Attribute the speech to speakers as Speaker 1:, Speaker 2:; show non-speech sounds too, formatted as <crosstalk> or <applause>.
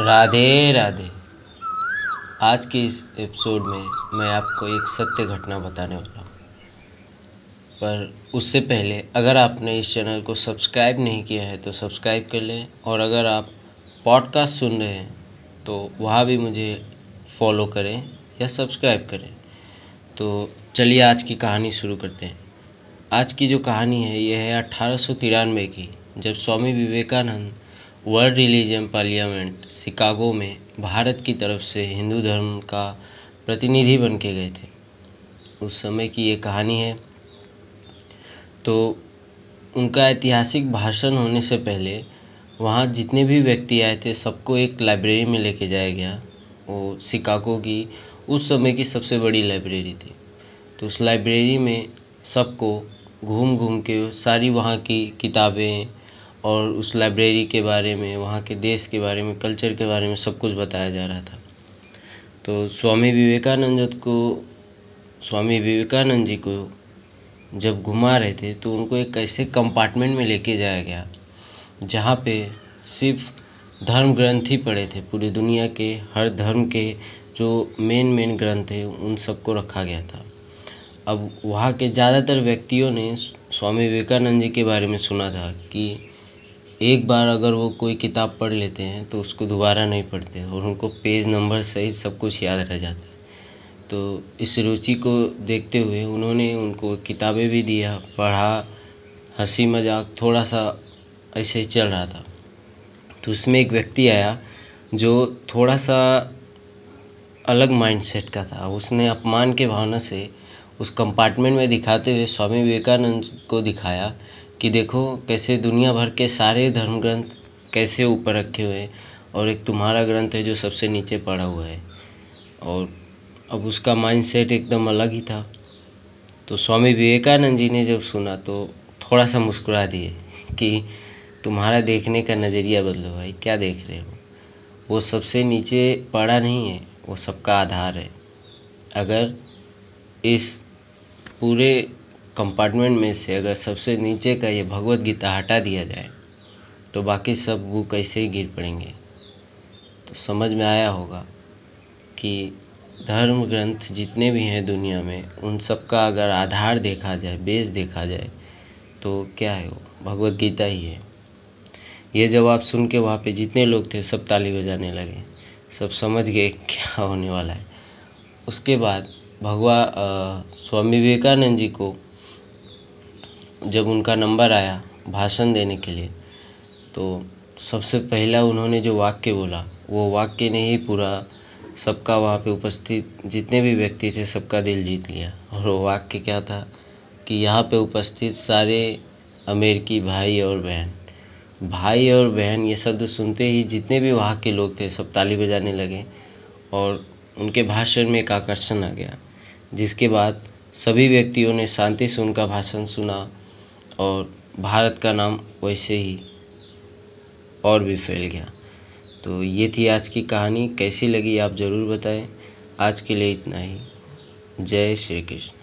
Speaker 1: राधे राधे। आज के इस एपिसोड में मैं आपको एक सत्य घटना बताने वाला हूँ। पर उससे पहले, अगर आपने इस चैनल को सब्सक्राइब नहीं किया है तो सब्सक्राइब कर लें, और अगर आप पॉडकास्ट सुन रहे हैं तो वहाँ भी मुझे फॉलो करें या सब्सक्राइब करें। तो चलिए आज की कहानी शुरू करते हैं। आज की जो कहानी है यह है अट्ठारह की, जब Swami Vivekananda world religion parliament Chicago में भारत की तरफ़ से हिंदू धर्म का प्रतिनिधि बन के गए थे। उस समय की ये कहानी है। तो उनका ऐतिहासिक भाषण होने से पहले वहाँ जितने भी व्यक्ति आए थे, सबको एक लाइब्रेरी में लेके जाया गया वो शिकागो की उस समय की सबसे बड़ी लाइब्रेरी थी। तो उस लाइब्रेरी में सबको घूम घूम के सारी वहाँ की किताबें और उस लाइब्रेरी के बारे में, वहाँ के देश के बारे में कल्चर के बारे में सब कुछ बताया जा रहा था। तो स्वामी विवेकानंद को, स्वामी विवेकानंद जी को जब घुमा रहे थे तो उनको एक ऐसे कंपार्टमेंट में लेके जाया गया, जहाँ पे सिर्फ़ धर्म ग्रंथ ही पड़े थे। पूरी दुनिया के, हर धर्म के जो मेन मेन ग्रंथ है उन सबको रखा गया था। अब वहाँ के ज़्यादातर व्यक्तियों ने स्वामी विवेकानंद जी के बारे में सुना था कि एक बार अगर वो कोई किताब पढ़ लेते हैं तो उसको दोबारा नहीं पढ़ते और उनको पेज नंबर सहित सब कुछ याद रह जाता है। तो इस रुचि को देखते हुए उन्होंने उनको किताबें भी दिया, पढ़ा, हँसी मज़ाक थोड़ा सा ऐसे चल रहा था। तो उसमें एक व्यक्ति आया जो थोड़ा सा अलग माइंडसेट का था। उसने अपमान के भावना से उस कंपार्टमेंट में दिखाते हुए स्वामी विवेकानंद को दिखाया कि देखो कैसे दुनिया भर के सारे धर्म ग्रंथ कैसे ऊपर रखे हुए हैं और एक तुम्हारा ग्रंथ है जो सबसे नीचे पड़ा हुआ है। और अब उसका माइंडसेट एकदम अलग ही था। तो स्वामी विवेकानंद जी ने जब सुना तो थोड़ा सा मुस्कुरा दिए कि तुम्हारा देखने का नज़रिया बदलो भाई, क्या देख रहे हो? वो सबसे नीचे पड़ा नहीं है, वो सबका आधार है। अगर इस पूरे कंपार्टमेंट में से अगर सबसे नीचे का ये भगवत गीता हटा दिया जाए तो बाकी सब वो कैसे ही गिर पड़ेंगे। तो समझ में आया होगा कि धर्म ग्रंथ जितने भी हैं दुनिया में, उन सब का अगर आधार देखा जाए, बेस देखा जाए तो क्या है वो? भगवत गीता ही है। ये जवाब सुन के वहाँ पे जितने लोग थे, सब ताली बजाने लगे। सब समझ गए <laughs> क्या होने वाला है। उसके बाद भगवा स्वामी विवेकानंद जी को जब उनका नंबर आया भाषण देने के लिए तो सबसे पहला उन्होंने जो वाक्य बोला, वो वाक्य ने ही पूरा सबका वहाँ पे उपस्थित, जितने भी व्यक्ति थे सबका दिल जीत लिया। और वो वाक्य क्या था कि यहाँ पे उपस्थित सारे अमेरिकी भाई और बहन। भाई और बहन ये शब्द सुनते ही जितने भी वहाँ के लोग थे सब ताली बजाने लगे और उनके भाषण में एक आकर्षण आ गया, जिसके बाद सभी व्यक्तियों ने शांति से उनका भाषण सुना और भारत का नाम वैसे ही और भी फैल गया। तो ये थी आज की कहानी। कैसी लगी आप ज़रूर बताएँ। आज के लिए इतना ही। जय श्री कृष्ण।